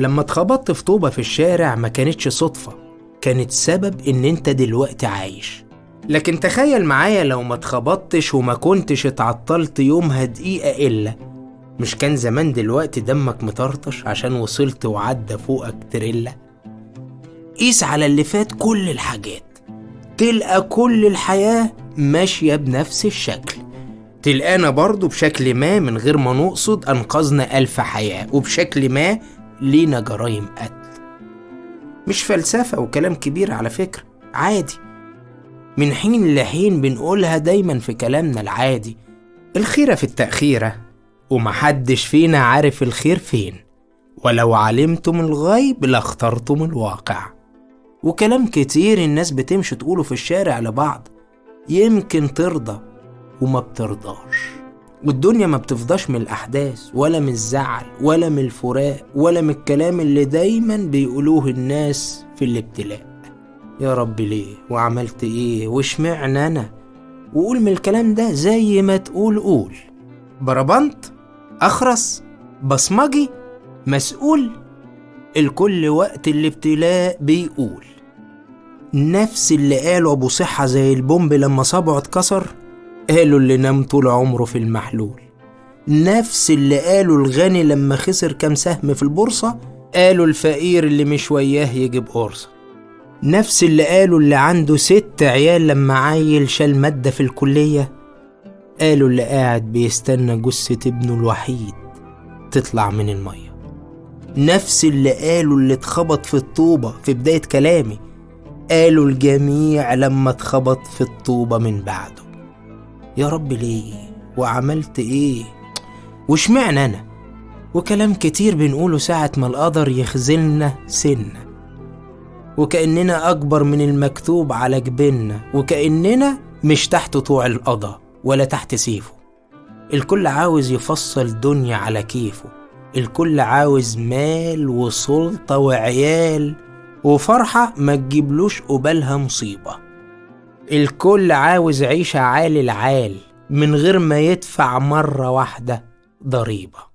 لما اتخبطت في طوبة في الشارع ما كانتش صدفة كانت سبب إن أنت دلوقتي عايش. لكن تخيل معايا لو ما اتخبطتش وما كنتش اتعطلت يومها دقيقة إلا. مش كان زمان دلوقتي دمك مطرطش عشان وصلت وعدى فوقك تريلا؟ قيس على اللي فات كل الحاجات. تلقى كل الحياة ماشية بنفس الشكل. تلقانا برضو بشكل ما من غير ما نقصد أنقذنا ألف حياة وبشكل ما لينا جرايم قتل. مش فلسفة وكلام كبير على فكرة عادي. من حين لحين بنقولها دايما في كلامنا العادي. الخيرة في التأخيرة ومحدش فينا عارف الخير فين. ولو علمتم الغيب لاخترتم الواقع. وكلام كتير الناس بتمشي تقوله في الشارع لبعض. يمكن ترضى وما بترضاش. والدنيا ما بتفضاش من الأحداث ولا من الزعل ولا من الفراق ولا من الكلام اللي دايما بيقولوه الناس في الابتلاء. يا رب ليه؟ وعملت إيه؟ واشمعنى أنا؟ وقول من الكلام ده زي ما تقول قول. بربنت أخرس بصمجي مسؤول الكل وقت الابتلاء بيقول. نفس اللي قاله أبو صحة زي البومب لما صبعه اتكسر قالوا اللي نام طول عمره في المحلول. نفس اللي قاله الغني لما خسر كام سهم في البورصة قالوا الفقير اللي مش وياه يجيب قرصة. نفس اللي قالوا اللي عنده ست عيال لما عيل شال مادة في الكلية قالوا اللي قاعد بيستنى جثة ابنه الوحيد تطلع من المية. نفس اللي قالوا اللي اتخبط في الطوبة في بداية كلامي قالوا الجميع لما اتخبط في الطوبة من بعده. يا رب ليه؟ وعملت إيه؟ واشمعنى أنا؟ وكلام كتير بنقوله ساعة ما القدر يخزلنا سنة. وكأننا أكبر من المكتوب على جبيننا. وكأننا مش تحت طوع القضا ولا تحت سيفه. الكل عاوز يفصل دنيا على كيفه. الكل عاوز مال وسلطة وعيال. وفرحة ما تجيبلوش قبالها مصيبة. الكل عاوز عيشة عال العال من غير ما يدفع مرة واحدة ضريبة.